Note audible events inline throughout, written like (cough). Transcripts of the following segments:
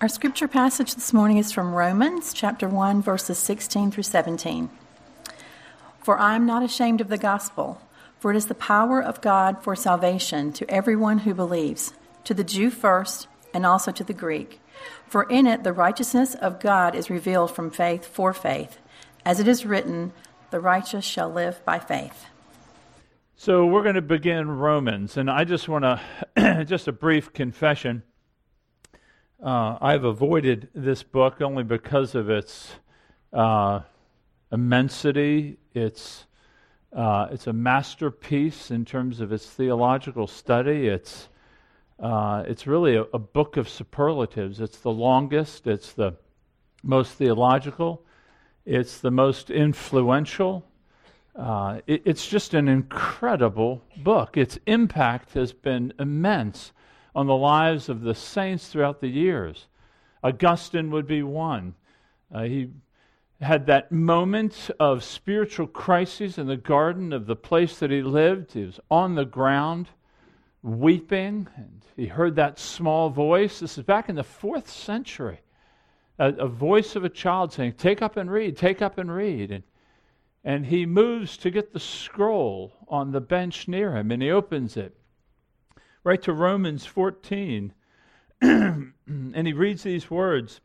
Our scripture passage this morning is from Romans chapter 1, verses 16 through 17. For I am not ashamed of the gospel, for it is the power of God for salvation to everyone who believes, to the Jew first, and also to the Greek. For in it the righteousness of God is revealed from faith for faith, as it is written, The righteous shall live by faith. So we're going to begin Romans, and I just want (clears throat) to, just a brief confession. Uh, I've avoided this book only because of its uh, immensity. It's uh, it's a masterpiece in terms of its theological study. It's uh, it's really a, a, book of superlatives. It's the longest. It's the most theological. It's the most influential. Uh, it, it's just an incredible book. Its impact has been immense on the lives of the saints throughout the years. Augustine would be one. Uh, he had that moment of spiritual crisis in the garden of the place that he lived. He was on the ground weeping, and he heard that small voice. This is back in the fourth century. A, a voice of a child saying, Take up and read, take up and read. And, and he moves to get the scroll on the bench near him, and he opens it right to Romans 14. (clears throat) and he reads these words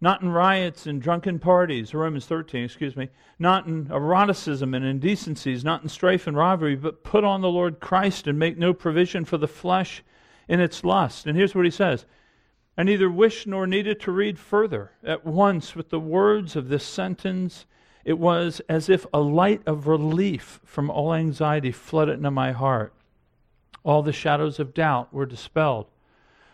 Not in riots and drunken parties, Romans 13, excuse me, not in eroticism and indecencies, not in strife and robbery, but put on the Lord Christ and make no provision for the flesh in its lust. And here's what he says I neither wish nor needed to read further. At once, with the words of this sentence, it was as if a light of relief from all anxiety flooded into my heart all the shadows of doubt were dispelled.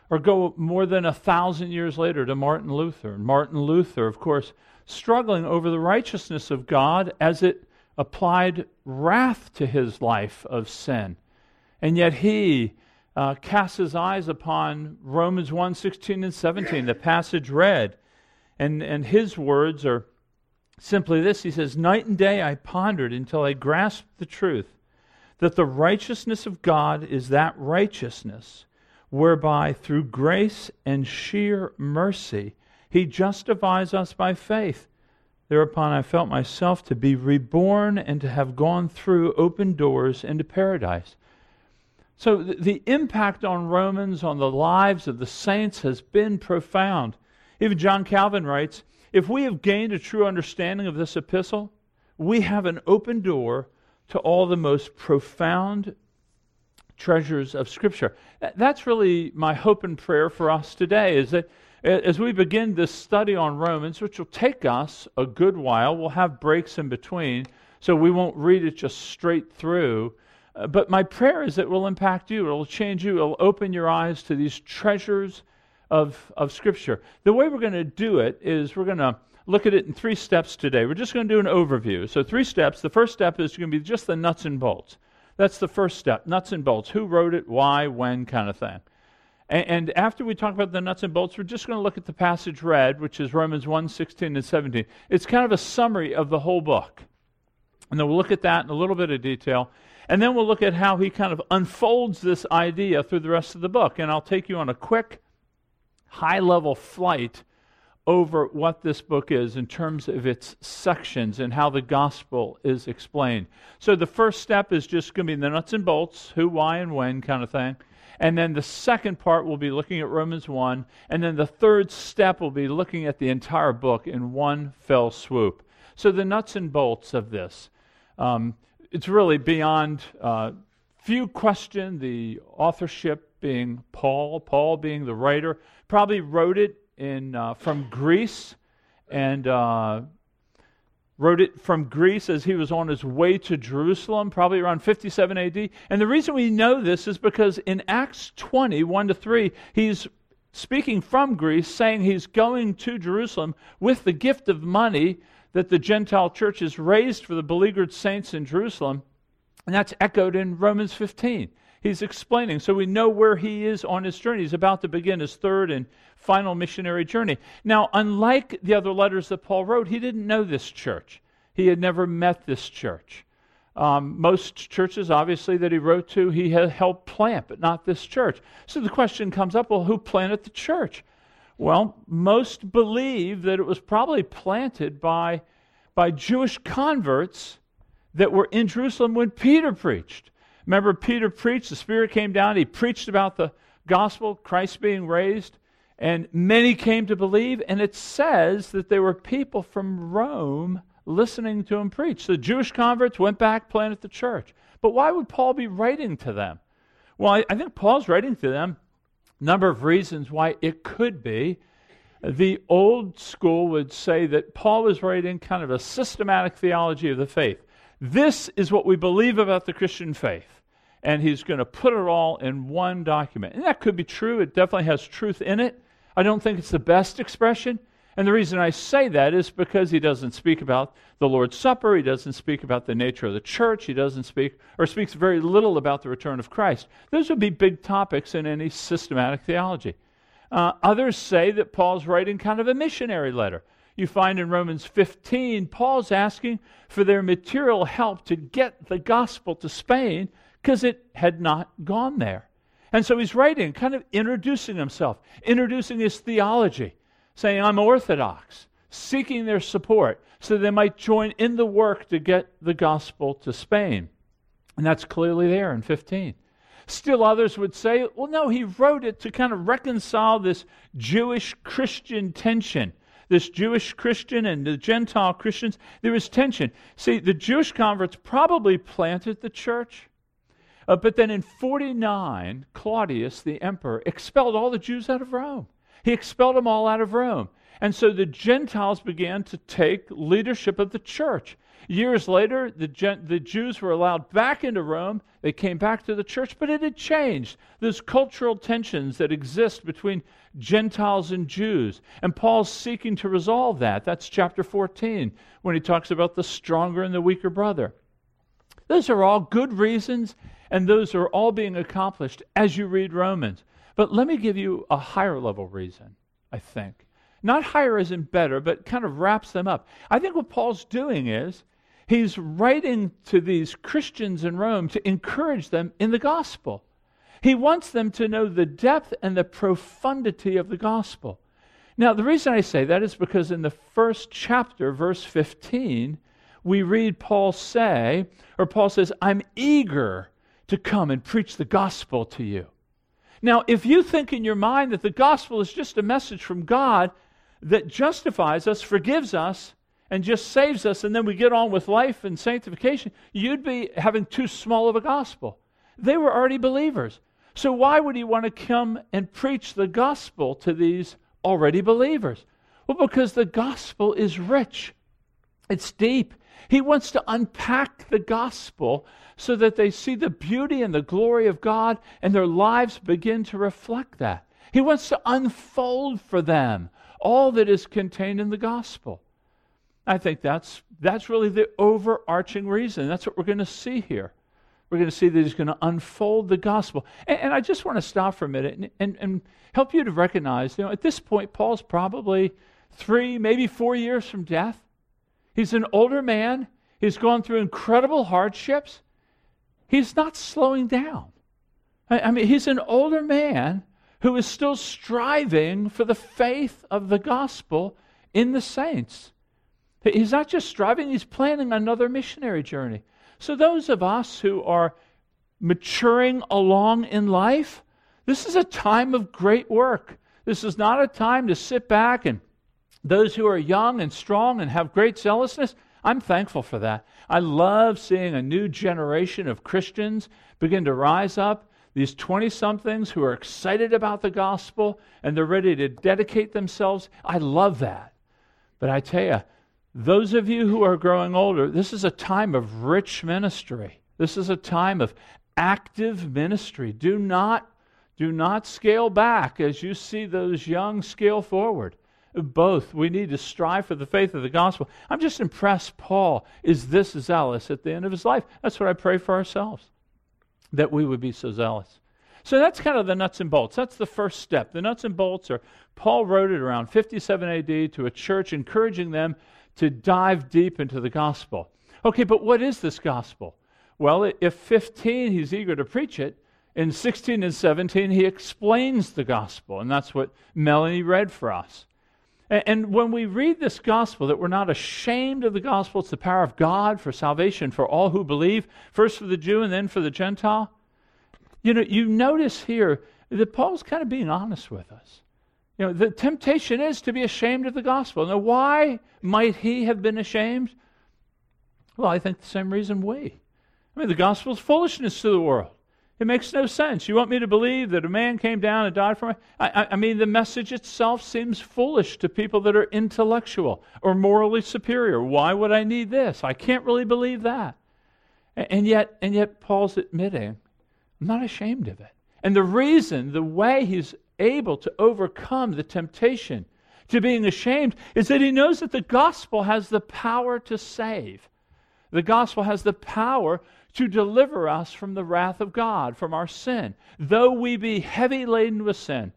Or go more than a thousand years later to Martin Luther. Martin Luther, of course, struggling over the righteousness of God as it applied wrath to his life of sin. And yet he uh, casts his eyes upon Romans 1 16 and 17, the passage read. And, and his words are simply this He says, Night and day I pondered until I grasped the truth that the righteousness of God is that righteousness whereby through grace and sheer mercy he justifies us by faith. Thereupon I felt myself to be reborn and to have gone through open doors into paradise. So the impact on Romans, on the lives of the saints, has been profound. Even John Calvin writes If we have gained a true understanding of this epistle, we have an open door to all the most profound treasures of Scripture. That's really my hope and prayer for us today is that as we begin this study on Romans, which will take us a good while, we'll have breaks in between, so we won't read it just straight through. Uh, but my prayer is that it will impact you, it'll change you, it'll open your eyes to these treasures of, of Scripture. The way we're going to do it is we're going to look at it in three steps today. We're just going to do an overview. So, three steps. The first step is going to be just the nuts and bolts. That's the first step nuts and bolts. Who wrote it, why, when, kind of thing. And, and after we talk about the nuts and bolts, we're just going to look at the passage read, which is Romans 1 16 and 17. It's kind of a summary of the whole book. And then we'll look at that in a little bit of detail. And then we'll look at how he kind of unfolds this idea through the rest of the book. And I'll take you on a quick, high level flight over what this book is in terms of its sections and how the gospel is explained. So the first step is just going to be the nuts and bolts, who, why, and when kind of thing. And then the second part will be looking at Romans 1. And then the third step will be looking at the entire book in one fell swoop. So the nuts and bolts of this. Um, it's really beyond uh, few question the authorship being Paul, Paul being the writer, probably wrote it in, uh, from Greece and uh, wrote it from Greece as he was on his way to Jerusalem, probably around 57 AD. And the reason we know this is because in Acts 20, 1 to 3, he's speaking from Greece, saying he's going to Jerusalem with the gift of money that the Gentile churches raised for the beleaguered saints in Jerusalem. And that's echoed in Romans 15 he's explaining. So we know where he is on his journey. He's about to begin his third and final missionary journey. Now, unlike the other letters that Paul wrote, he didn't know this church, he had never met this church. Um, most churches, obviously, that he wrote to, he had helped plant, but not this church. So the question comes up well, who planted the church? Well, most believe that it was probably planted by, by Jewish converts that were in Jerusalem when Peter preached. Remember, Peter preached, the Spirit came down, he preached about the gospel, Christ being raised, and many came to believe. And it says that there were people from Rome listening to him preach. The Jewish converts went back, planted the church. But why would Paul be writing to them? Well, I, I think Paul's writing to them a number of reasons why it could be. The old school would say that Paul was writing kind of a systematic theology of the faith. This is what we believe about the Christian faith. And he's going to put it all in one document. And that could be true. It definitely has truth in it. I don't think it's the best expression. And the reason I say that is because he doesn't speak about the Lord's Supper, he doesn't speak about the nature of the church, he doesn't speak, or speaks very little about the return of Christ. Those would be big topics in any systematic theology. Uh, others say that Paul's writing kind of a missionary letter. You find in Romans 15, Paul's asking for their material help to get the gospel to Spain because it had not gone there. And so he's writing, kind of introducing himself, introducing his theology saying, I'm Orthodox, seeking their support so they might join in the work to get the gospel to Spain. And that's clearly there in 15. Still, others would say, well, no, he wrote it to kind of reconcile this Jewish Christian tension. This Jewish Christian and the Gentile Christians, there was tension. See, the Jewish converts probably planted the church, uh, but then in 49, Claudius, the emperor, expelled all the Jews out of Rome. He expelled them all out of Rome. And so the Gentiles began to take leadership of the church. Years later, the, Gen- the Jews were allowed back into Rome. They came back to the church, but it had changed. There's cultural tensions that exist between Gentiles and Jews. And Paul's seeking to resolve that. That's chapter 14, when he talks about the stronger and the weaker brother. Those are all good reasons, and those are all being accomplished as you read Romans. But let me give you a higher level reason, I think. Not higher isn't better, but kind of wraps them up. I think what Paul's doing is he's writing to these Christians in Rome to encourage them in the gospel. He wants them to know the depth and the profundity of the gospel. Now, the reason I say that is because in the first chapter, verse 15, we read Paul say, or Paul says, I'm eager to come and preach the gospel to you. Now, if you think in your mind that the gospel is just a message from God that justifies us, forgives us, and just saves us, and then we get on with life and sanctification, you'd be having too small of a gospel. They were already believers. So, why would he want to come and preach the gospel to these already believers? Well, because the gospel is rich, it's deep. He wants to unpack the gospel so that they see the beauty and the glory of God and their lives begin to reflect that. He wants to unfold for them all that is contained in the gospel. I think that's, that's really the overarching reason. That's what we're going to see here. We're going to see that he's going to unfold the gospel. And, and I just want to stop for a minute and, and, and help you to recognize, you know, at this point, Paul's probably three, maybe four years from death. He's an older man. He's gone through incredible hardships he's not slowing down. I, I mean, he's an older man who is still striving for the faith of the gospel in the saints. He's not just striving, he's planning another missionary journey. So, those of us who are maturing along in life, this is a time of great work. This is not a time to sit back and those who are young and strong and have great zealousness, I'm thankful for that. I love seeing a new generation of Christians begin to rise up. These 20 somethings who are excited about the gospel and they're ready to dedicate themselves. I love that. But I tell you, those of you who are growing older, this is a time of rich ministry. This is a time of active ministry. Do not do not scale back as you see those young scale forward both. We need to strive for the faith of the gospel. I'm just impressed Paul is this zealous at the end of his life. That's what I pray for ourselves, that we would be so zealous. So that's kind of the nuts and bolts. That's the first step. The nuts and bolts are Paul wrote it around 57 AD to a church, encouraging them to dive deep into the gospel. Okay, but what is this gospel? Well, if 15 he's eager to preach it, In 16 and 17, he explains the gospel, and that's what Melanie read for us. And when we read this gospel, that we're not ashamed of the gospel, it's the power of God for salvation for all who believe, first for the Jew and then for the Gentile. You know, you notice here that Paul's kind of being honest with us. You know, the temptation is to be ashamed of the gospel. Now, why might he have been ashamed? Well, I think the same reason we. I mean, the gospel is foolishness to the world. It makes no sense. You want me to believe that a man came down and died for me? I, I, mean, the message itself seems foolish to people that are intellectual or morally superior. Why would I need this? I can't really believe that. And, and yet, and yet, Paul's admitting, I'm not ashamed of it. And the reason, the way he's able to overcome the temptation to being ashamed is that he knows that the gospel has the power to save. The gospel has the power to deliver us from the wrath of God, from our sin. Though we be heavy laden with sin,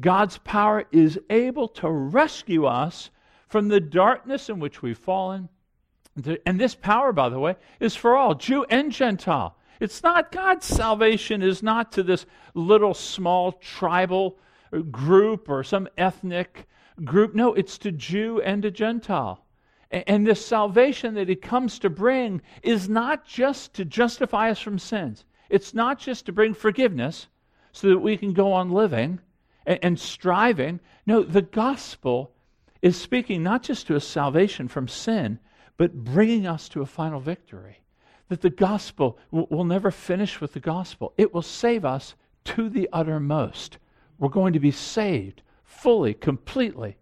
God's power is able to rescue us from the darkness in which we've fallen. And this power, by the way, is for all, Jew and Gentile. It's not God's salvation is not to this little small tribal group or some ethnic group. No, it's to Jew and to Gentile. And this salvation that he comes to bring is not just to justify us from sins. It's not just to bring forgiveness so that we can go on living and, striving. No, the gospel is speaking not just to a salvation from sin, but bringing us to a final victory. That the gospel will, never finish with the gospel, it will save us to the uttermost. We're going to be saved fully, completely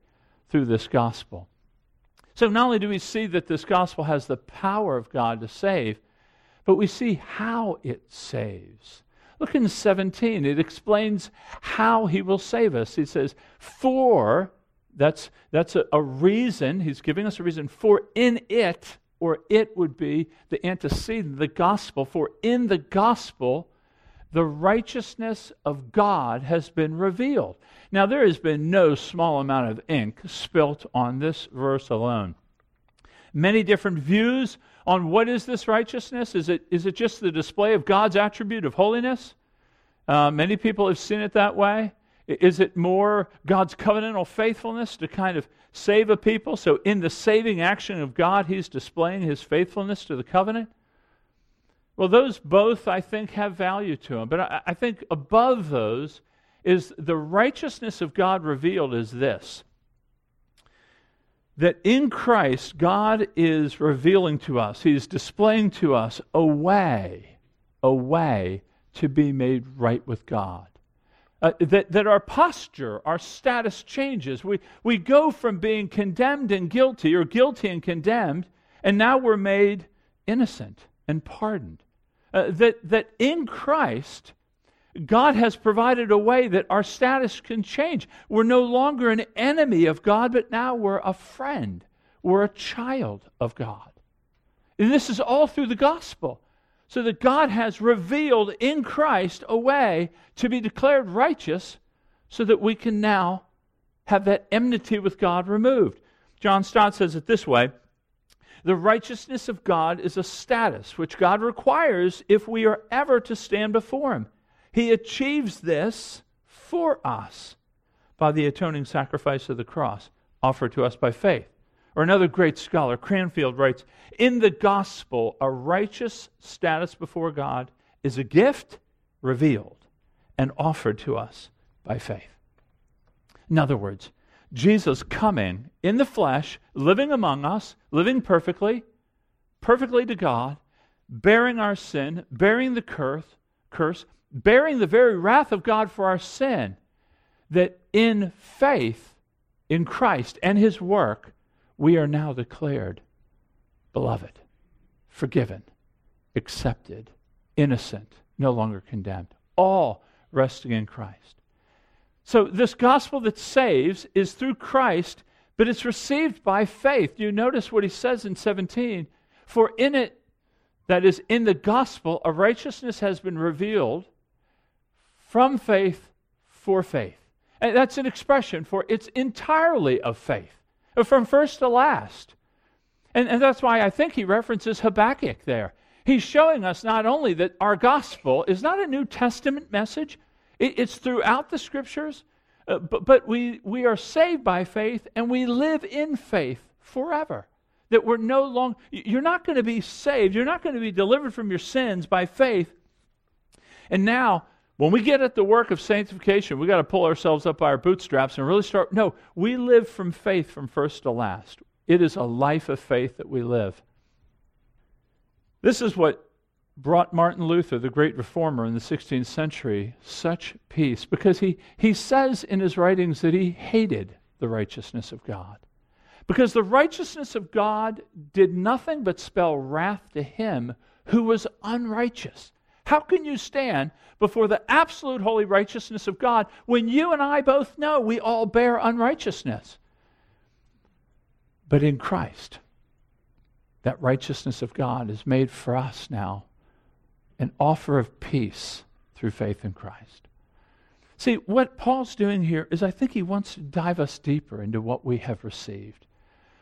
through this gospel. So not only do we see that this gospel has the power of God to save, but we see how it saves. Look in 17, it explains how he will save us. He says, For, that's, that's a, a reason, he's giving us a reason, for in it, or it would be the antecedent, the gospel, for in the gospel, the righteousness of God has been revealed. Now, there has been no small amount of ink spilt on this verse alone. Many different views on what is this righteousness. Is it, is it just the display of God's attribute of holiness? Uh, many people have seen it that way. Is it more God's covenantal faithfulness to kind of save a people? So, in the saving action of God, He's displaying His faithfulness to the covenant? Well, those both, I think, have value to them. But I, I think above those is the righteousness of God revealed is this that in Christ, God is revealing to us, He's displaying to us a way, a way to be made right with God. Uh, that, that our posture, our status changes. We, we go from being condemned and guilty, or guilty and condemned, and now we're made innocent and pardoned. Uh, that, that in Christ, God has provided a way that our status can change. We're no longer an enemy of God, but now we're a friend. We're a child of God. And this is all through the gospel. So that God has revealed in Christ a way to be declared righteous so that we can now have that enmity with God removed. John Stott says it this way the righteousness of God is a status which God requires if we are ever to stand before Him. He achieves this for us by the atoning sacrifice of the cross offered to us by faith. Or another great scholar, Cranfield, writes In the gospel, a righteous status before God is a gift revealed and offered to us by faith. In other words, Jesus coming in the flesh, living among us, living perfectly, perfectly to God, bearing our sin, bearing the curse, curse, bearing the very wrath of God for our sin, that in faith in Christ and his work, we are now declared beloved, forgiven, accepted, innocent, no longer condemned, all resting in Christ. So, this gospel that saves is through Christ, but it's received by faith. You notice what he says in 17 For in it, that is, in the gospel, a righteousness has been revealed from faith for faith. And that's an expression for it's entirely of faith, from first to last. And, and that's why I think he references Habakkuk there. He's showing us not only that our gospel is not a New Testament message, it, it's throughout the scriptures, uh, but, but we, we are saved by faith and we live in faith forever. That we're no longer, you're not going to be saved, you're not going to be delivered from your sins by faith. And now, when we get at the work of sanctification, we got to pull ourselves up by our bootstraps and really start. No, we live from faith from first to last. It is a life of faith that we live. This is what brought Martin Luther, the great reformer in the 16th century, such peace because he, he says in his writings that he hated the righteousness of God. Because the righteousness of God did nothing but spell wrath to him who was unrighteous. How can you stand before the absolute holy righteousness of God when you and I both know we all bear unrighteousness? But in Christ, that righteousness of God is made for us now an offer of peace through faith in Christ. See, what Paul's doing here is I think he wants to dive us deeper into what we have received.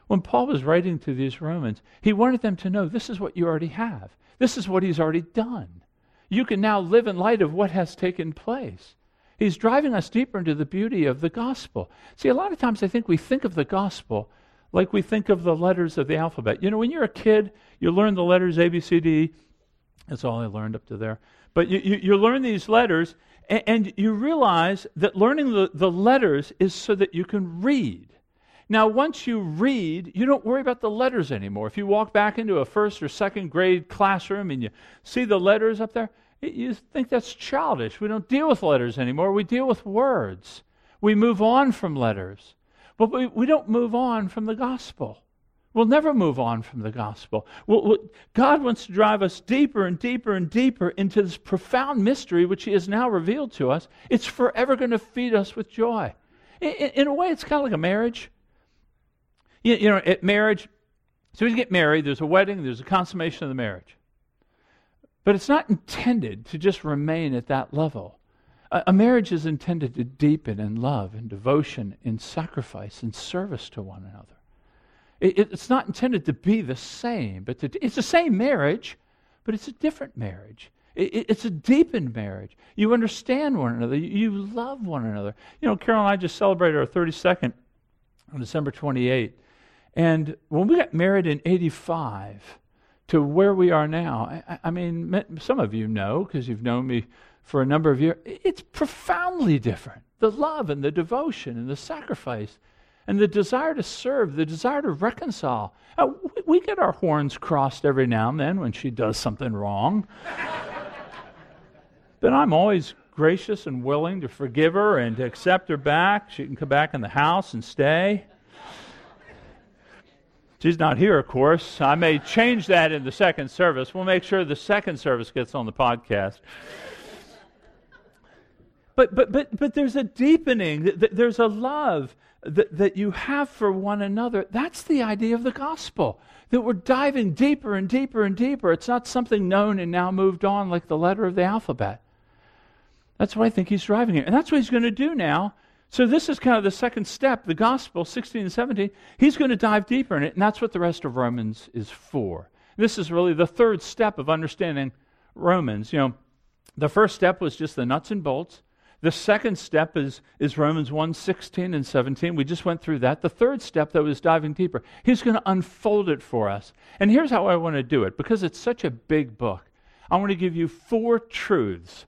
When Paul was writing to these Romans, he wanted them to know this is what you already have. This is what he's already done. You can now live in light of what has taken place. He's driving us deeper into the beauty of the gospel. See, a lot of times I think we think of the gospel like we think of the letters of the alphabet. You know, when you're a kid, you learn the letters A, B, C, D. That's all I learned up to there. But you, you, you learn these letters, and, and, you realize that learning the, the letters is so that you can read. Now, once you read, you don't worry about the letters anymore. If you walk back into a first or second grade classroom and you see the letters up there, you think that's childish. We don't deal with letters anymore. We deal with words. We move on from letters. But we, we don't move on from the gospel. We'll never move on from the gospel. We'll, we'll, God wants to drive us deeper and deeper and deeper into this profound mystery which He has now revealed to us. It's forever going to feed us with joy. In, in a way, it's kind of like a marriage. You, you know, at marriage, so you get married, there's a wedding, there's a consummation of the marriage. But it's not intended to just remain at that level. A, a marriage is intended to deepen in love and devotion, in sacrifice and service to one another. It, it, it's not intended to be the same, but to, it's the same marriage, but it's a different marriage. It, it's a deepened marriage. You understand one another. You, love one another. You know, Carol and I just celebrated our 32nd on December 28. And when we got married in 85 to where we are now, I, I mean, some of you know because you've known me for a number of years, it's profoundly different. The love and the devotion and the sacrifice and the desire to serve, the desire to reconcile. Uh, we, we get our horns crossed every now and then when she does something wrong. but I'm always gracious and willing to forgive her and to accept her back. She can come back in the house and stay. She's not here, of course. I may change that in the second service. We'll make sure the second service gets on the podcast. But, but, but, but there's a deepening, there's a love that, that you have for one another. That's the idea of the gospel, that we're diving deeper and deeper and deeper. It's not something known and now moved on like the letter of the alphabet. That's what I think he's driving here. And that's what he's going to do now. So, this is kind of the second step, the gospel, 16 and 17. He's going to dive deeper in it, and that's what the rest of Romans is for. This is really the third step of understanding Romans. You know, the first step was just the nuts and bolts. The second step is, is Romans 1 16 and 17. We just went through that. The third step, though, is diving deeper. He's going to unfold it for us. And here's how I want to do it because it's such a big book. I want to give you four truths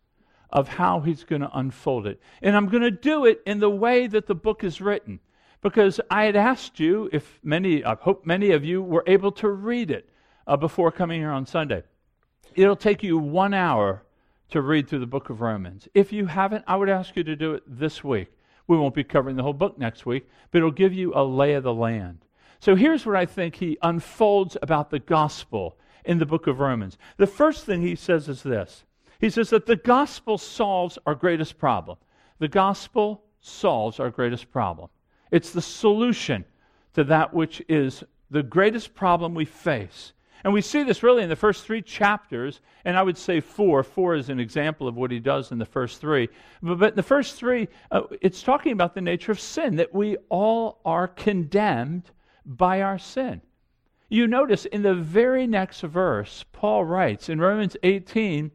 of how he's going to unfold it. And I'm going to do it in the way that the book is written. Because I had asked you if many, I hope many of you were able to read it uh, before coming here on Sunday. It'll take you one hour to read through the book of Romans. If you haven't, I would ask you to do it this week. We won't be covering the whole book next week, but it'll give you a lay of the land. So here's what I think he unfolds about the gospel in the book of Romans. The first thing he says is this He says that the gospel solves our greatest problem. The gospel solves our greatest problem. It's the solution to that which is the greatest problem we face. And we see this really in the first three chapters, and I would say four. Four is an example of what he does in the first three. But, but in the first three, uh, it's talking about the nature of sin, that we all are condemned by our sin. You notice in the very next verse, Paul writes in Romans 18,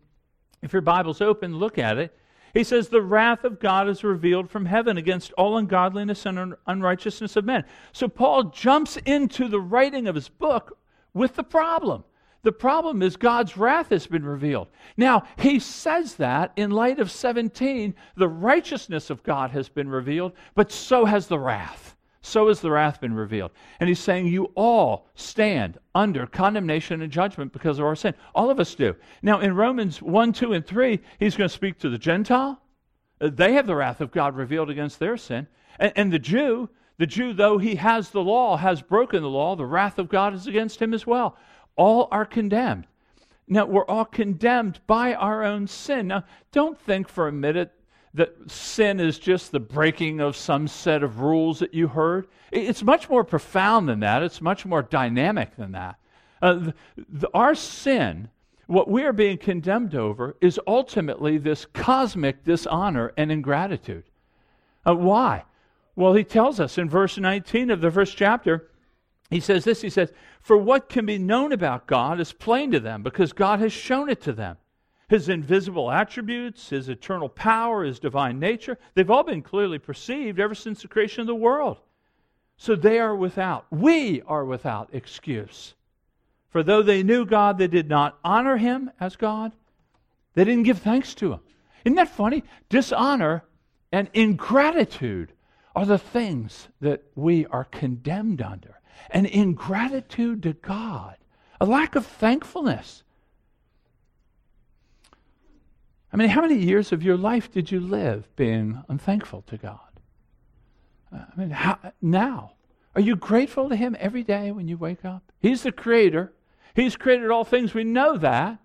if your Bible's open, look at it. He says, The wrath of God is revealed from heaven against all ungodliness and unrighteousness of men. So Paul jumps into the writing of his book with the problem. The problem is God's wrath has been revealed. Now, he says that in light of 17, the righteousness of God has been revealed, but so has the wrath. So has the wrath been revealed. And he's saying, You all stand under condemnation and judgment because of our sin. All of us do. Now, in Romans 1, 2, and 3, he's going to speak to the Gentile. Uh, they have the wrath of God revealed against their sin. And, and the Jew, the Jew, though he has the law, has broken the law, the wrath of God is against him as well. All are condemned. Now, we're all condemned by our own sin. Now, don't think for a minute that sin is just the breaking of some set of rules that you heard. It's much more profound than that, it's much more dynamic than that. Uh, the, the, our sin, what we are being condemned over, is ultimately this cosmic dishonor and ingratitude. Uh, why? Well, he tells us in verse 19 of the first chapter, he says this He says, For what can be known about God is plain to them, because God has shown it to them. His invisible attributes, his eternal power, his divine nature, they've all been clearly perceived ever since the creation of the world. So they are without, we are without excuse. For though they knew God, they did not honor him as God. They didn't give thanks to him. Isn't that funny? Dishonor and ingratitude are the things that we are condemned under. And ingratitude to God, a lack of thankfulness. I mean, how many years of your life did you live being unthankful to God? Uh, I mean, how, now, are you grateful to Him every day when you wake up? He's the Creator. He's created all things. We know that,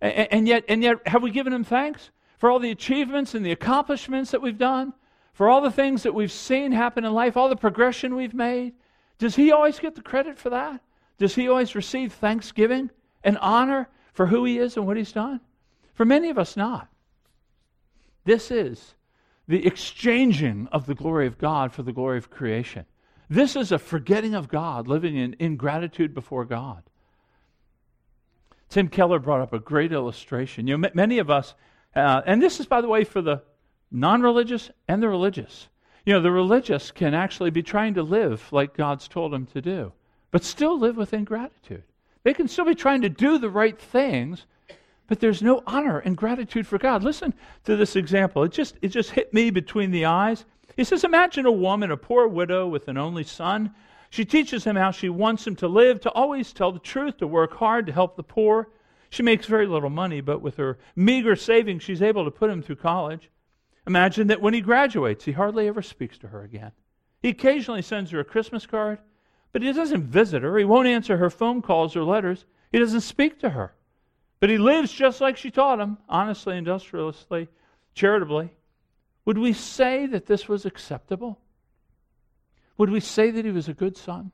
and, and yet, and yet, have we given Him thanks for all the achievements and the accomplishments that we've done, for all the things that we've seen happen in life, all the progression we've made? Does He always get the credit for that? Does He always receive thanksgiving and honor for who He is and what He's done? For many of us, not. This is the exchanging of the glory of God for the glory of creation. This is a forgetting of God, living in ingratitude before God. Tim Keller brought up a great illustration. You know, many of us, uh, and this is, by the way, for the non religious and the religious. You know, the religious can actually be trying to live like God's told them to do, but still live with ingratitude. They can still be trying to do the right things, but there's no honor and gratitude for God. Listen to this example. It just, it just hit me between the eyes. He says, Imagine a woman, a poor widow with an only son. She teaches him how she wants him to live, to always tell the truth, to work hard, to help the poor. She makes very little money, but with her meager savings, she's able to put him through college. Imagine that when he graduates, he hardly ever speaks to her again. He occasionally sends her a Christmas card, but he doesn't visit her. He won't answer her phone calls or letters. He doesn't speak to her. But he lives just like she taught him, honestly, industriously, charitably. Would we say that this was acceptable? Would we say that he was a good son?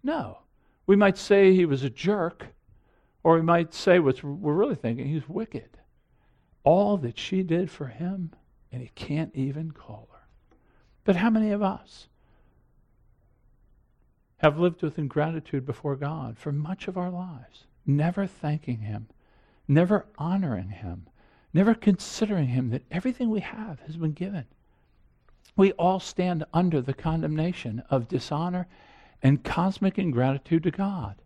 No. We might say he was a jerk, or we might say what we're really thinking he's wicked. All that she did for him, and he can't even call her. But how many of us have lived with ingratitude before God for much of our lives, never thanking him never honoring Him, never considering Him that everything we have has been given. We all stand under the condemnation of dishonor and cosmic ingratitude to God.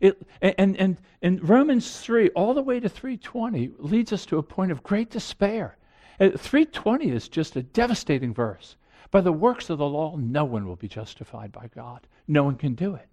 It, and, and, and Romans 3, all the way to 320, leads us to a point of great despair. Uh, 320 is just a devastating verse. By the works of the law, no one will be justified by God. No one can do it.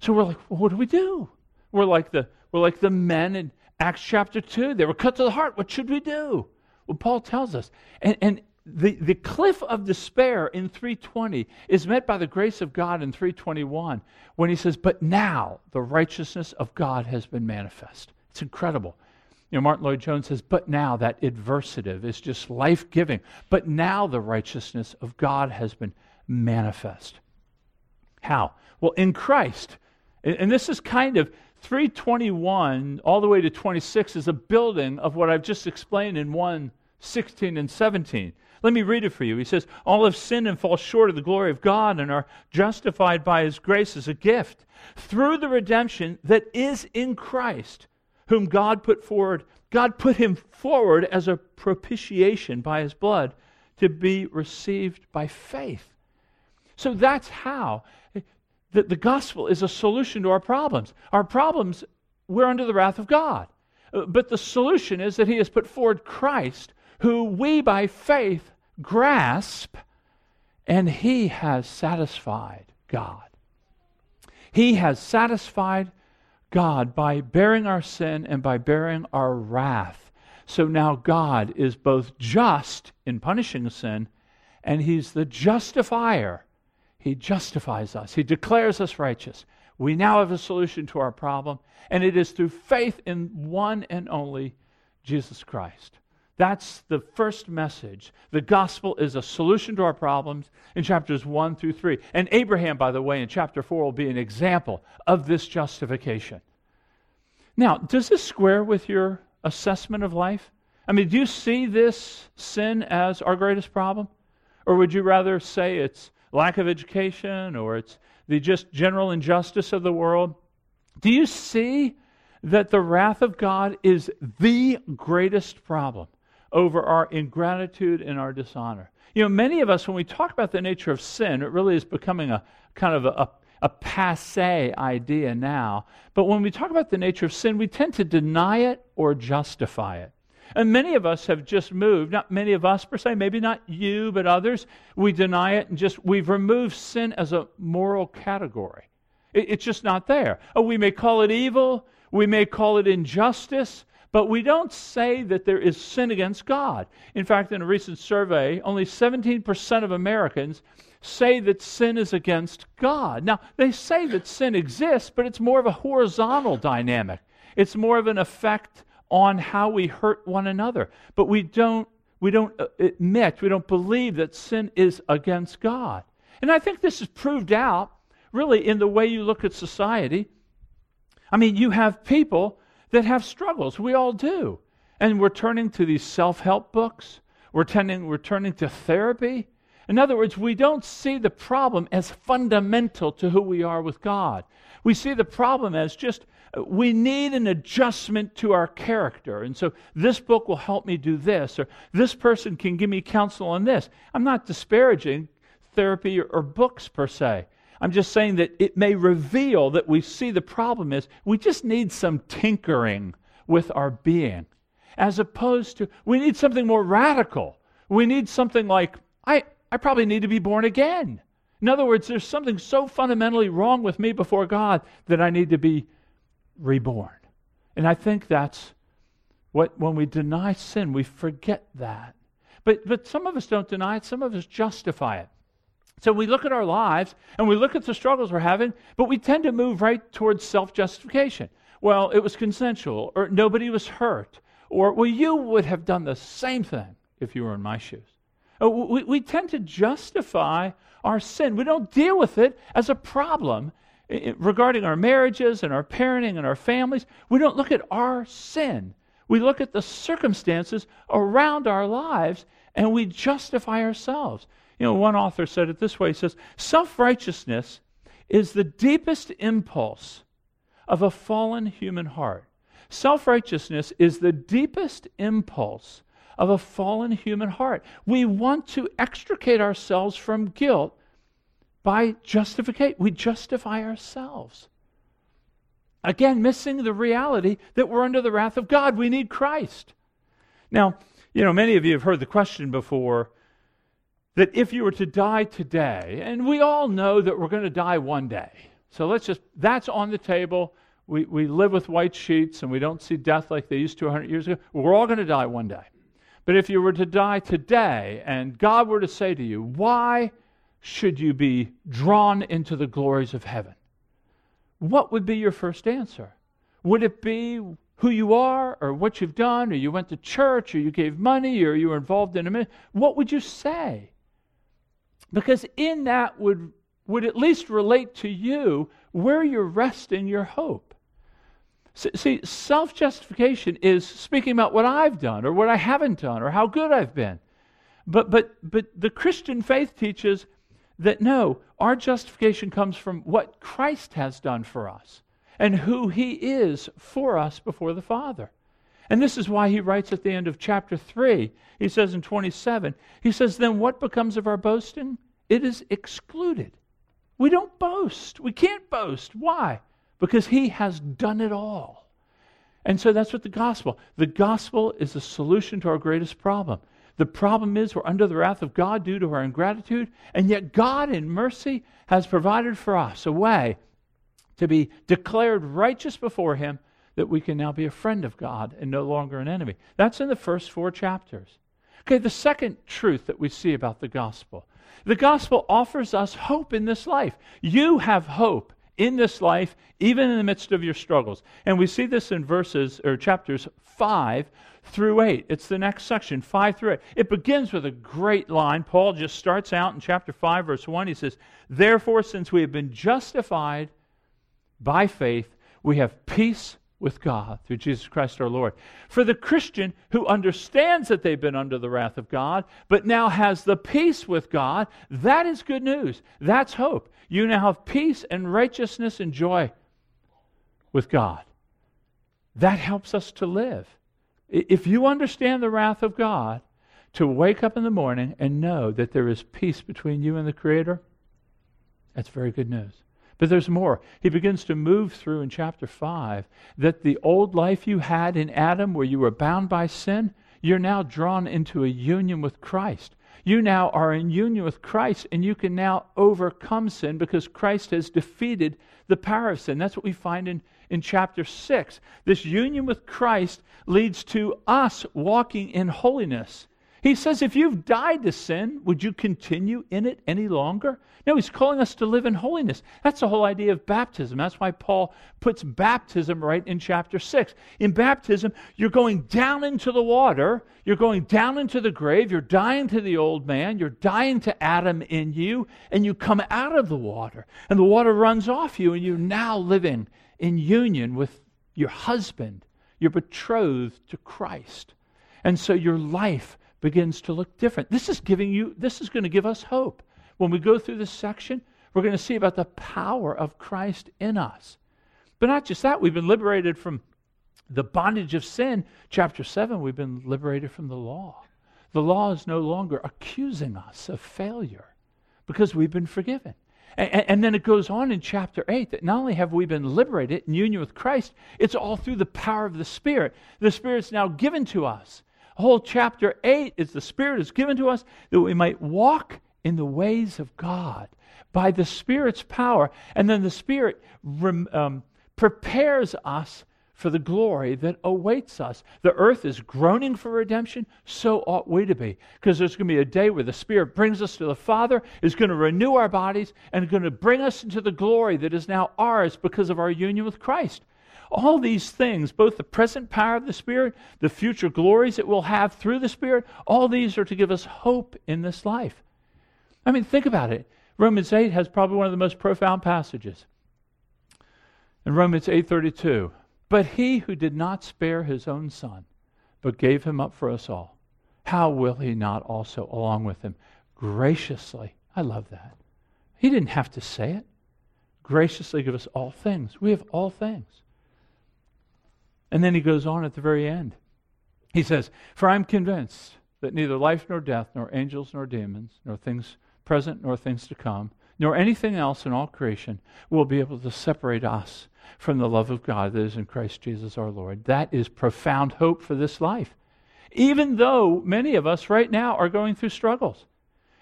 So we're like, well, what do we do? We're like the, we're like the men in, Acts chapter 2, they were cut to the heart. What should we do? Well, Paul tells us. And, and the, the cliff of despair in 320 is met by the grace of God in 321 when he says, But now the righteousness of God has been manifest. It's incredible. You know, Martyn Lloyd-Jones says, But now that adversative is just life giving. But now the righteousness of God has been manifest. How? Well, in Christ. And this is kind of 321 all the way to 26 is a building of what I've just explained in 1 16 and 17. Let me read it for you. He says, All have sinned and fall short of the glory of God and are justified by his grace as a gift through the redemption that is in Christ, whom God put forward. God put him forward as a propitiation by his blood to be received by faith. So that's how the, the gospel is a solution to our problems. Our problems, we're under the wrath of God. Uh, but the solution is that he has put forward Christ, who we by faith grasp, and he has satisfied God. He has satisfied God by bearing our sin and by bearing our wrath. So now God is both just in punishing sin, and he's the justifier he justifies us, He declares us righteous. We now have a solution to our problem, and it is through faith in one and only Jesus Christ. That's the first message. The gospel is a solution to our problems in chapters 1 through 3. And Abraham, by the way, in chapter 4 will be an example of this justification. Now, does this square with your assessment of life? I mean, do you see this sin as our greatest problem? Or would you rather say it's lack of education or it's the just general injustice of the world, do you see that the wrath of God is the greatest problem over our ingratitude and our dishonor? You know, many of us, when we talk about the nature of sin, it really is becoming a kind of a, a, a passe idea now. But when we talk about the nature of sin, we tend to deny it or justify it. And many of us have just moved, not many of us per se, maybe not you, but others, we deny it and just, we've removed sin as a moral category. It, it's just not there. Oh, we may call it evil, we may call it injustice, but we don't say that there is sin against God. In fact, in a recent survey, only 17% of Americans say that sin is against God. Now, they say that sin exists, but it's more of a horizontal dynamic. It's more of an effect on how we hurt one another. But we don't, we don't uh, admit, we don't believe that sin is against God. And I think this is proved out really in the way you look at society. I mean, you have people that have struggles. We all do. And we're turning to these self help books, we're, tending, we're turning to therapy. In other words, we don't see the problem as fundamental to who we are with God. We see the problem as just we need an adjustment to our character. And so this book will help me do this, or this person can give me counsel on this. I'm not disparaging therapy or, or books per se. I'm just saying that it may reveal that we see the problem is we just need some tinkering with our being, as opposed to we need something more radical. We need something like, I, I probably need to be born again. In other words, there's something so fundamentally wrong with me before God that I need to be reborn. And I think that's what, when we deny sin, we forget that. But, but some of us don't deny it, some of us justify it. So we look at our lives and we look at the struggles we're having, but we tend to move right towards self justification. Well, it was consensual, or nobody was hurt, or well, you would have done the same thing if you were in my shoes. Uh, we, we tend to justify our sin. We don't deal with it as a problem regarding our marriages and our parenting and our families, we don't look at our sin. We look at the circumstances around our lives and we justify ourselves. You know, one author said it this way he says, Self righteousness is the deepest impulse of a fallen human heart. Self righteousness is the deepest impulse of a fallen human heart. We want to extricate ourselves from guilt by justification. We justify ourselves. Again, missing the reality that we're under the wrath of God. We need Christ. Now, you know, many of you have heard the question before that if you were to die today, and we all know that we're going to die one day. So let's just, that's on the table. We, we live with white sheets and we don't see death like they used to 100 years ago. We're all going to die one day. But if you were to die today and God were to say to you, Why should you be drawn into the glories of heaven? What would be your first answer? Would it be who you are or what you've done or you went to church or you gave money or you were involved in a ministry? What would you say? Because in that would would at least relate to you where you're resting your hope. See, self justification is speaking about what I've done or what I haven't done or how good I've been. But, but, but the Christian faith teaches that no, our justification comes from what Christ has done for us and who he is for us before the Father. And this is why he writes at the end of chapter 3, he says in 27, he says, Then what becomes of our boasting? It is excluded. We don't boast. We can't boast. Why? Because he has done it all. And so that's what the gospel. The gospel is the solution to our greatest problem. The problem is we're under the wrath of God due to our ingratitude, and yet God, in mercy, has provided for us a way to be declared righteous before Him that we can now be a friend of God and no longer an enemy. That's in the first four chapters. Okay, the second truth that we see about the gospel the gospel offers us hope in this life. You have hope in this life, even in the midst of your struggles. And we see this in verses or chapters 5 through 8. It's the next section, 5 through 8. It begins with a great line. Paul just starts out in chapter 5, verse 1. He says, Therefore, since we have been justified by faith, we have peace with God through Jesus Christ our Lord. For the Christian who understands that they've been under the wrath of God, but now has the peace with God, that is good news. That's hope. You now have peace and righteousness and joy with God. That helps us to live. If you understand the wrath of God, to wake up in the morning and know that there is peace between you and the Creator, that's very good news. But there's more. He begins to move through in chapter 5 that the old life you had in Adam, where you were bound by sin, you're now drawn into a union with Christ. You now are in union with Christ, and you can now overcome sin because Christ has defeated the power of sin. That's what we find in, in chapter 6. This union with Christ leads to us walking in holiness. He says, if you've died to sin, would you continue in it any longer? No, he's calling us to live in holiness. That's the whole idea of baptism. That's why Paul puts baptism right in chapter 6. In baptism, you're going down into the water, you're going down into the grave, you're dying to the old man, you're dying to Adam in you, and you come out of the water, and the water runs off you, and you're now living in union with your husband. You're betrothed to Christ. And so your life begins to look different. This is giving you, this is going to give us hope. When we go through this section, we're going to see about the power of Christ in us. But not just that, we've been liberated from the bondage of sin. Chapter 7, we've been liberated from the law. The law is no longer accusing us of failure because we've been forgiven. And, and, then it goes on in chapter 8 that not only have we been liberated in union with Christ, it's all through the power of the Spirit. The Spirit's now given to us whole chapter 8 is the Spirit is given to us that we might walk in the ways of God by the Spirit's power. And then the Spirit um, prepares us for the glory that awaits us. The earth is groaning for redemption, so ought we to be. Because there's going to be a day where the Spirit brings us to the Father, is going to renew our bodies, and going to bring us into the glory that is now ours because of our union with Christ. All these things, both the present power of the Spirit, the future glories it will have through the Spirit, all these are to give us hope in this life. I mean, think about it. Romans 8 has probably one of the most profound passages. In Romans 8:32, but he who did not spare his own son, but gave him up for us all, how will he not also along with him graciously? I love that. He didn't have to say it. Graciously give us all things. We have all things. And then he goes on at the very end. He says, For I'm convinced that neither life nor death, nor angels nor demons, nor things present nor things to come, nor anything else in all creation will be able to separate us from the love of God that is in Christ Jesus our Lord. That is profound hope for this life. Even though many of us right now are going through struggles.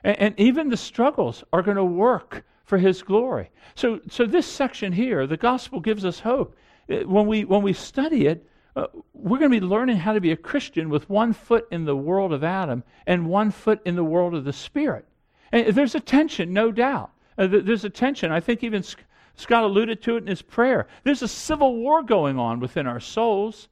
And, and even the struggles are going to work for his glory. So, so this section here, the gospel gives us hope. Uh, when we, when we study it, uh, we're going to be learning how to be a Christian with one foot in the world of Adam and one foot in the world of the Spirit. And there's a tension, no doubt. Uh, there's a tension. I think even Scott alluded to it in his prayer. There's a civil war going on within our souls.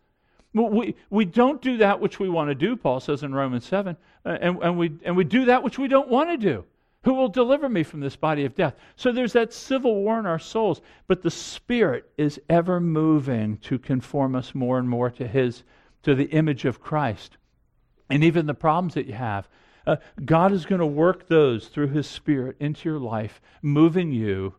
We, we don't do that which we want to do, Paul says in Romans 7, uh, and, and, we, and we do that which we don't want to do. Who will deliver me from this body of death? So there's that civil war in our souls, but the Spirit is ever moving to conform us more and more to His, to the image of Christ. And even the problems that you have, Uh, God is going to work those through His Spirit into your life, moving you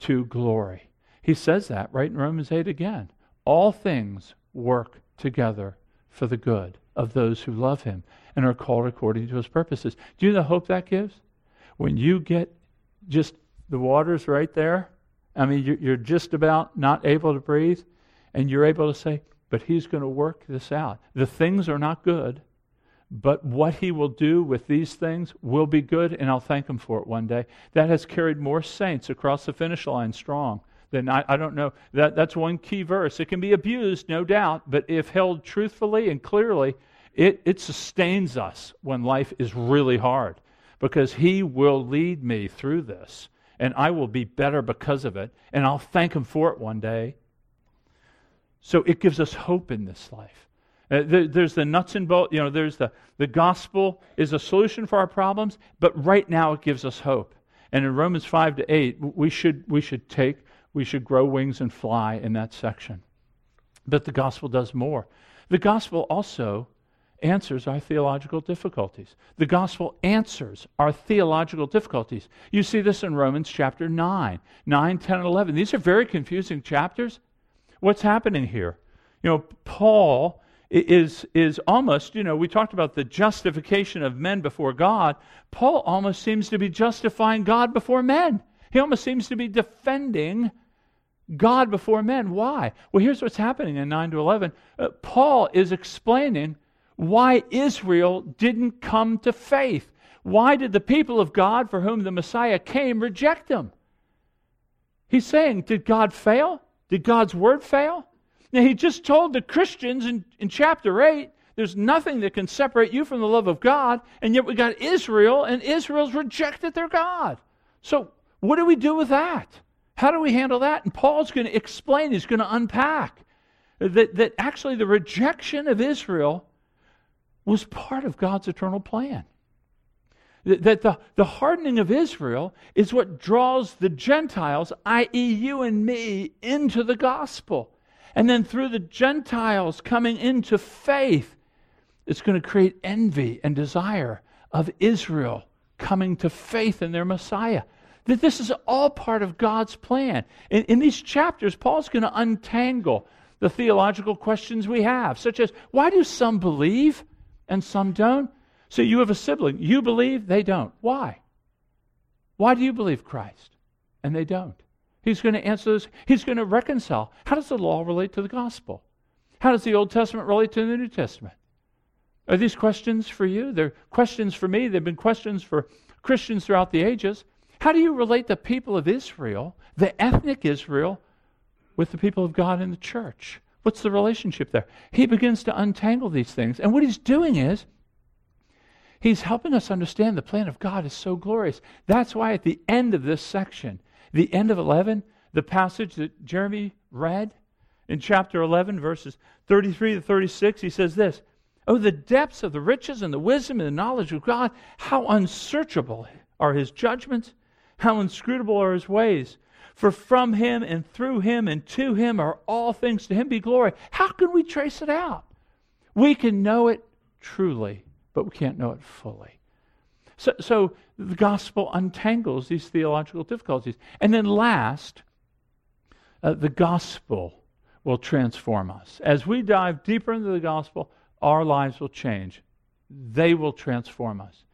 to glory. He says that right in Romans 8 again. All things work together for the good of those who love Him and are called according to His purposes. Do you know the hope that gives? When you get just the water's right there, I mean, you're just about not able to breathe, and you're able to say, but He's going to work this out. The things are not good but what he will do with these things will be good, and I'll thank him for it one day. That has carried more saints across the finish line strong than I, I don't know. That, that's one key verse. It can be abused, no doubt, but if held truthfully and clearly, it, it sustains us when life is really hard because he will lead me through this, and I will be better because of it, and I'll thank him for it one day. So it gives us hope in this life. Uh, there, there's the nuts and bolts, you know, there's the, the gospel is a solution for our problems, but right now it gives us hope. And in Romans 5 to 8, we should, we should take, we should grow wings and fly in that section. But the gospel does more. The gospel also answers our theological difficulties. The gospel answers our theological difficulties. You see this in Romans chapter 9, 9, 10, and 11. These are very confusing chapters. What's happening here? You know, Paul is, is almost, you know, we talked about the justification of men before God. Paul almost seems to be justifying God before men. He almost seems to be defending God before men. Why? Well, here's what's happening in 9 to 11. Uh, Paul is explaining why Israel didn't come to faith. Why did the people of God for whom the Messiah came reject him? He's saying, Did God fail? Did God's word fail? Now, he just told the Christians in, in chapter 8 there's nothing that can separate you from the love of God, and yet we got Israel, and Israel's rejected their God. So, what do we do with that? How do we handle that? And Paul's going to explain, he's going to unpack that, that actually the rejection of Israel was part of God's eternal plan. That the, the hardening of Israel is what draws the Gentiles, i.e., you and me, into the gospel. And then through the Gentiles coming into faith, it's going to create envy and desire of Israel coming to faith in their Messiah. That this is all part of God's plan. In, in these chapters, Paul's going to untangle the theological questions we have, such as why do some believe and some don't? So you have a sibling, you believe, they don't. Why? Why do you believe Christ and they don't? He's going to answer this. He's going to reconcile. How does the law relate to the gospel? How does the Old Testament relate to the New Testament? Are these questions for you? They're questions for me. They've been questions for Christians throughout the ages. How do you relate the people of Israel, the ethnic Israel, with the people of God in the church? What's the relationship there? He begins to untangle these things. And what he's doing is, he's helping us understand the plan of God is so glorious. That's why at the end of this section, the end of 11, the passage that Jeremy read in chapter 11, verses 33 to 36, he says this Oh, the depths of the riches and the wisdom and the knowledge of God, how unsearchable are his judgments, how inscrutable are his ways. For from him and through him and to him are all things. To him be glory. How can we trace it out? We can know it truly, but we can't know it fully. So, so the gospel untangles these theological difficulties. And then last, uh, the gospel will transform us. As we dive deeper into the gospel, our lives will change. They will transform us.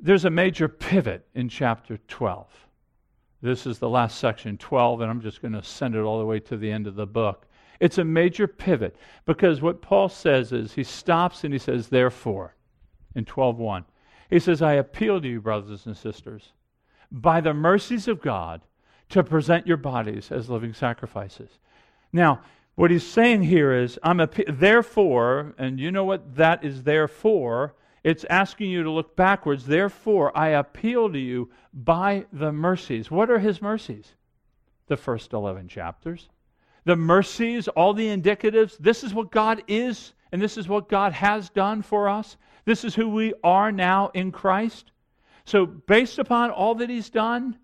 There's a major pivot in chapter 12. This is the last section, 12, and I'm just going to send it all the way to the end of the book. It's a major pivot because what Paul says is he stops and he says, therefore in 12:1. He says, "I appeal to you, brothers and sisters, by the mercies of God, to present your bodies as living sacrifices." Now, what he's saying here is, I'm a, therefore, and you know what that is there for? It's asking you to look backwards. Therefore, I appeal to you by the mercies. What are his mercies? The first 11 chapters. The mercies, all the indicatives. This is what God is, and this is what God has done for us. This is who we are now in Christ. So, based upon all that He's done,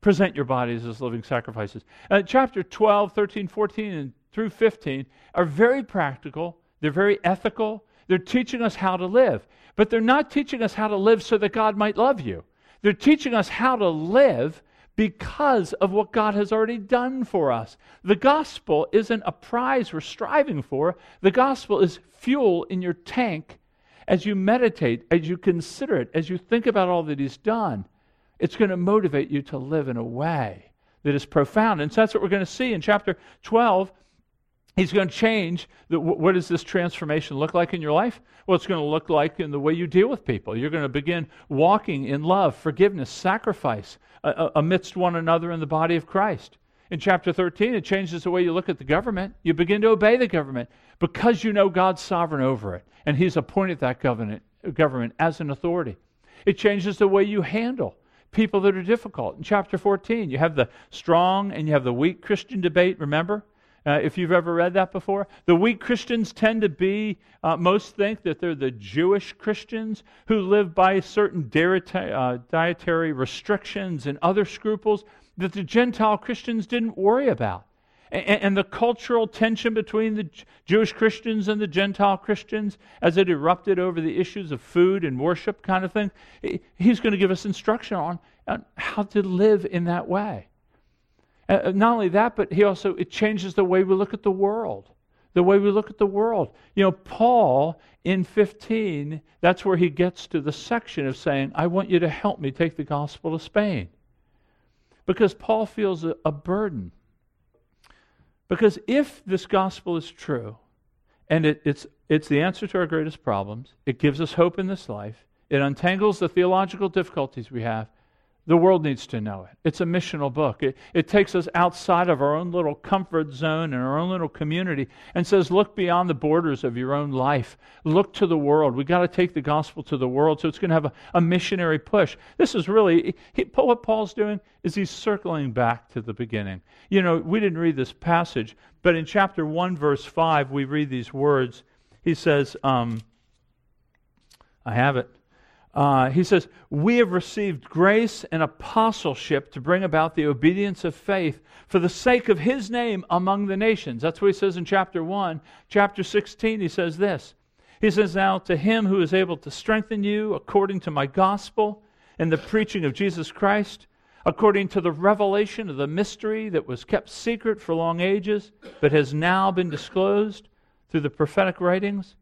present your bodies as living sacrifices. Uh, chapter 12, 13, 14, and through 15 are very practical, they're very ethical, They're teaching us how to live. But they're not teaching us how to live so that God might love you. They're teaching us how to live because of what God has already done for us. The gospel isn't a prize we're striving for, the gospel is fuel in your tank as you meditate, as you consider it, as you think about all that He's done. It's going to motivate you to live in a way that is profound. And so that's what we're going to see in chapter 12. He's going to change. The, what does this transformation look like in your life? Well, it's going to look like in the way you deal with people. You're going to begin walking in love, forgiveness, sacrifice uh, amidst one another in the body of Christ. In chapter 13, it changes the way you look at the government. You begin to obey the government because you know God's sovereign over it, and He's appointed that government, government as an authority. It changes the way you handle people that are difficult. In chapter 14, you have the strong and you have the weak Christian debate, remember? Uh, if you've ever read that before, the weak Christians tend to be, uh, most think that they're the Jewish Christians who live by certain uh, dietary restrictions and other scruples that the Gentile Christians didn't worry about. And, and the cultural tension between the Jewish Christians and the Gentile Christians as it erupted over the issues of food and worship kind of thing, he's going to give us instruction on, on how to live in that way. Uh, not only that, but he also it changes the way we look at the world. The way we look at the world. You know, Paul in 15, that's where he gets to the section of saying, I want you to help me take the gospel to Spain. Because Paul feels a, a burden because if this gospel is true, and it, it's, it's the answer to our greatest problems, it gives us hope in this life, it untangles the theological difficulties we have, the world needs to know it. It's a missional book. It, it takes us outside of our own little comfort zone and our own little community and says, look beyond the borders of your own life. Look to the world. We've got to take the gospel to the world. So it's going to have a, a missionary push. This is really, he, what Paul's doing is he's circling back to the beginning. You know, we didn't read this passage, but in chapter 1, verse 5, we read these words. He says, um, I have it. Uh, he says, We have received grace and apostleship to bring about the obedience of faith for the sake of his name among the nations. That's what he says in chapter 1. Chapter 16, he says this. He says, Now to him who is able to strengthen you according to my gospel and the preaching of Jesus Christ, according to the revelation of the mystery that was kept secret for long ages, but has now been disclosed through the prophetic writings,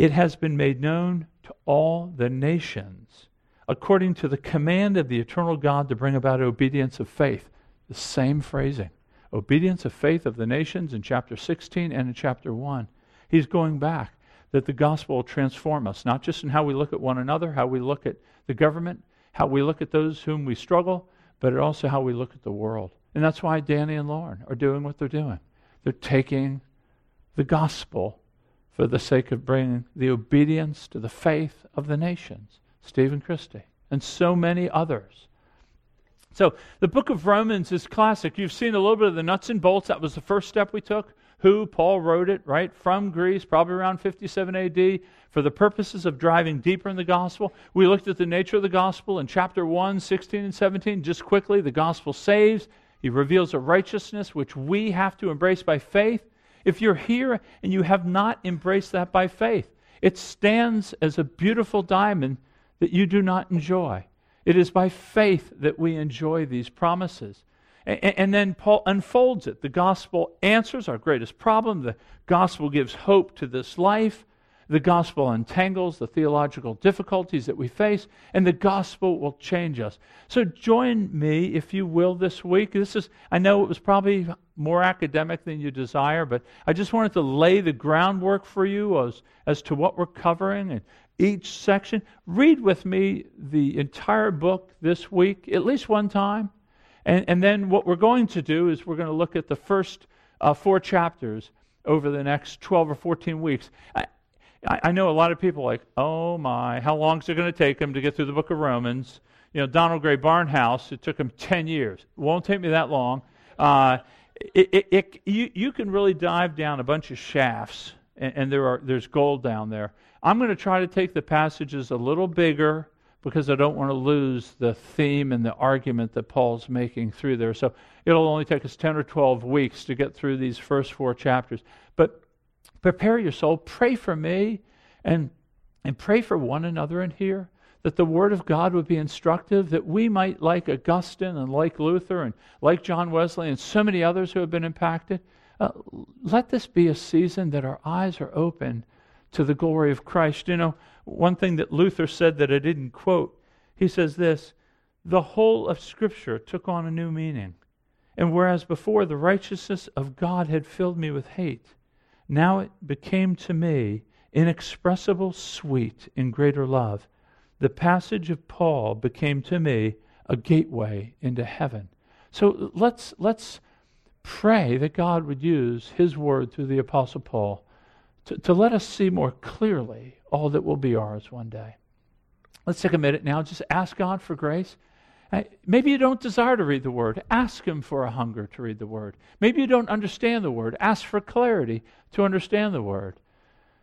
it has been made known to all the nations, according to the command of the eternal God to bring about obedience of faith. The same phrasing. Obedience of faith of the nations in chapter 16 and in chapter 1. He's going back that the gospel will transform us, not just in how we look at one another, how we look at the government, how we look at those whom we struggle, but also how we look at the world. And that's why Danny and Lauren are doing what they're doing. They're taking the gospel for the sake of bringing the obedience to the faith of the nations. Stephen Christie and so many others. So the book of Romans is classic. You've seen a little bit of the nuts and bolts. That was the first step we took. Who? Paul wrote it, right? From Greece, probably around 57 AD, for the purposes of driving deeper in the gospel. We looked at the nature of the gospel in chapter 1, 16, and 17. Just quickly, the gospel saves. He reveals a righteousness which we have to embrace by faith. If you're here and you have not embraced that by faith, it stands as a beautiful diamond that you do not enjoy. It is by faith that we enjoy these promises. And, and, then Paul unfolds it. The gospel answers our greatest problem. The gospel gives hope to this life. The gospel untangles the theological difficulties that we face, and the gospel will change us. So join me, if you will, this week. This is, I know it was probably more academic than you desire, but I just wanted to lay the groundwork for you as, as to what we're covering and each section. Read with me the entire book this week, at least one time. And, and then what we're going to do is we're going to look at the first uh, four chapters over the next 12 or 14 weeks. I, I, I know a lot of people like, oh my, how long is it going to take them to get through the book of Romans? You know, Donald Grey Barnhouse, it took him 10 years. It won't take me that long. Uh, it, it, it, you, you can really dive down a bunch of shafts, and, and there are, there's gold down there. I'm going to try to take the passages a little bigger because I don't want to lose the theme and the argument that Paul's making through there. So it'll only take us 10 or 12 weeks to get through these first four chapters. But prepare your soul, pray for me, And, and pray for one another in here that the Word of God would be instructive, that we might, like Augustine and like Luther and like John Wesley and so many others who have been impacted, uh, let this be a season that our eyes are open to the glory of Christ. You know, one thing that Luther said that I didn't quote, he says this the whole of Scripture took on a new meaning. And whereas before the righteousness of God had filled me with hate, now it became to me inexpressible sweet in greater love the passage of Paul became to me a gateway into heaven. So let's, let's pray that God would use his word through the Apostle Paul to, to let us see more clearly all that will be ours one day. Let's take a minute now. Just ask God for grace. Maybe you don't desire to read the Word. Ask Him for a hunger to read the Word. Maybe you don't understand the Word. Ask for clarity to understand the Word.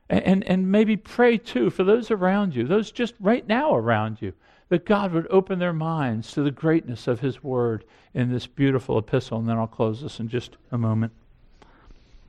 And, and maybe pray too for those around you, those just right now around you, that God would open their minds to the greatness of His Word in this beautiful epistle. And then I'll close this in just a moment.